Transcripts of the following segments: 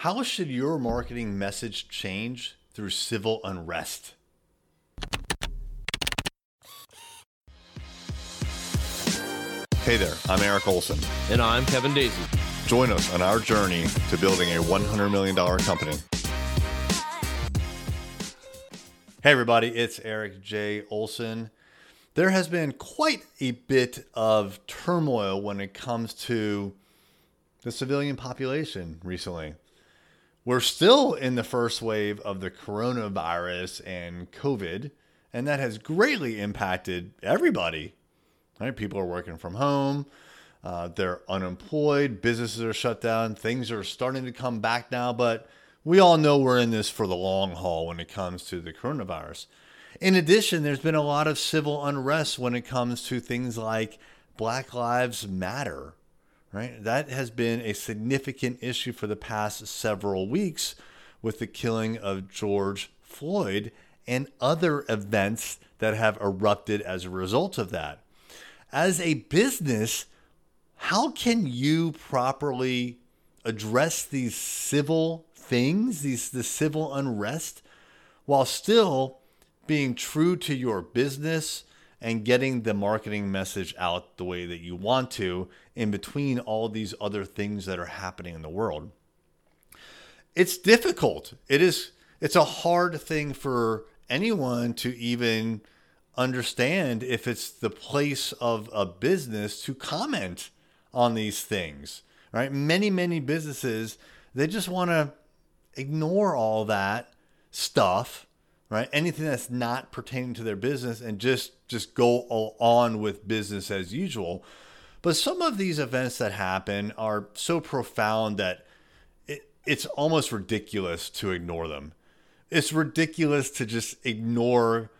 How should your marketing message change through civil unrest? Hey there, I'm Eric Olson. And I'm Kevin Daisy. Join us on our journey to building a $100 million company. Hey, everybody, it's Eric J. Olson. There has been quite a bit of turmoil when it comes to the civilian population recently. We're still in the first wave of the coronavirus and COVID, and that has greatly impacted everybody Right? People are working from home. Uh, they're unemployed. Businesses are shut down. Things are starting to come back now, but we all know we're in this for the long haul when it comes to the coronavirus. In addition, there's been a lot of civil unrest when it comes to things like Black Lives Matter, right? That has been a significant issue for the past several weeks with the killing of George Floyd and other events that have erupted as a result of that as a business, how can you properly address these civil things, these the civil unrest, while still being true to your business and getting the marketing message out the way that you want to in between all these other things that are happening in the world? It's difficult. It is it's a hard thing for anyone to even understand if it's the place of a business to comment on these things, right? Many, many businesses, they just want to ignore all that stuff, right? Anything that's not pertaining to their business and just just go on with business as usual. But some of these events that happen are so profound that it, it's almost ridiculous to ignore them. It's ridiculous to just ignore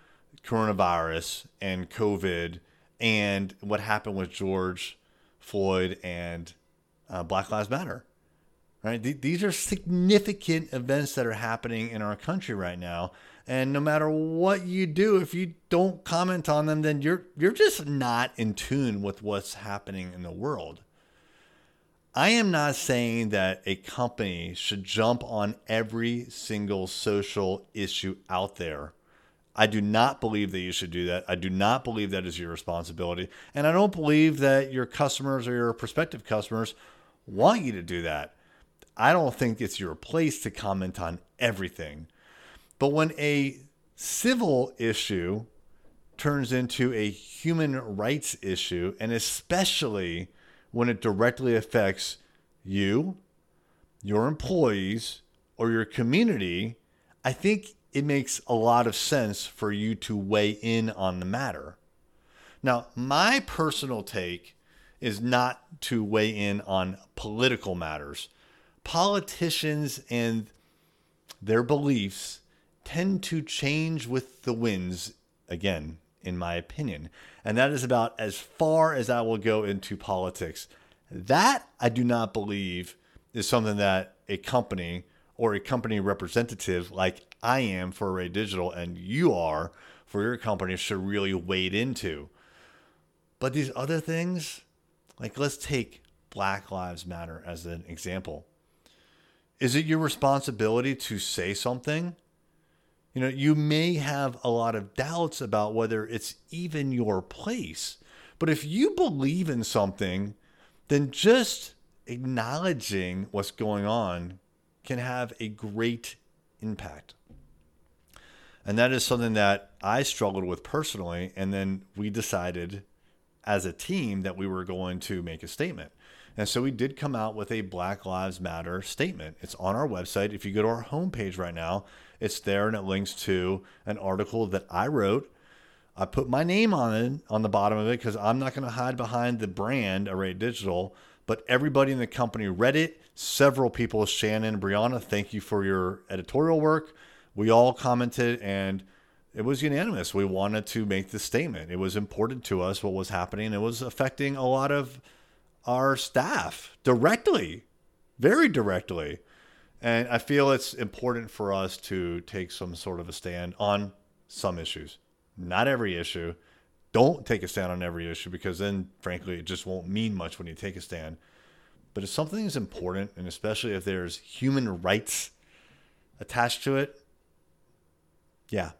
coronavirus and COVID and what happened with George Floyd and uh, Black Lives Matter. Right? Th- these are significant events that are happening in our country right now. And no matter what you do, if you don't comment on them, then you're you're just not in tune with what's happening in the world. I am not saying that a company should jump on every single social issue out there I do not believe that you should do that. I do not believe that is your responsibility. And I don't believe that your customers or your prospective customers want you to do that. I don't think it's your place to comment on everything. But when a civil issue turns into a human rights issue, and especially when it directly affects you, your employees, or your community, I think it makes a lot of sense for you to weigh in on the matter. Now, my personal take is not to weigh in on political matters. Politicians and their beliefs tend to change with the winds, again, in my opinion. And that is about as far as I will go into politics. That I do not believe is something that a company or a company representative like I am for Array Digital and you are for your company should really wade into. But these other things, like let's take Black Lives Matter as an example. Is it your responsibility to say something? You know, you may have a lot of doubts about whether it's even your place. But if you believe in something, then just acknowledging what's going on can have a great impact. And that is something that I struggled with personally. And then we decided as a team that we were going to make a statement. And so we did come out with a Black Lives Matter statement. It's on our website. If you go to our homepage right now, it's there and it links to an article that I wrote. I put my name on it on the bottom of it because I'm not going to hide behind the brand Array Digital but everybody in the company read it. Several people, Shannon, Brianna, thank you for your editorial work. We all commented and it was unanimous. We wanted to make this statement. It was important to us what was happening. It was affecting a lot of our staff directly, very directly. And I feel it's important for us to take some sort of a stand on some issues, not every issue, don't take a stand on every issue because then, frankly, it just won't mean much when you take a stand. But if something is important, and especially if there's human rights attached to it, yeah,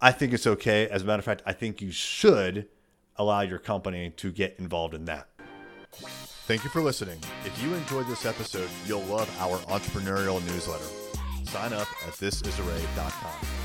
I think it's okay. As a matter of fact, I think you should allow your company to get involved in that. Thank you for listening. If you enjoyed this episode, you'll love our entrepreneurial newsletter. Sign up at thisisarray.com.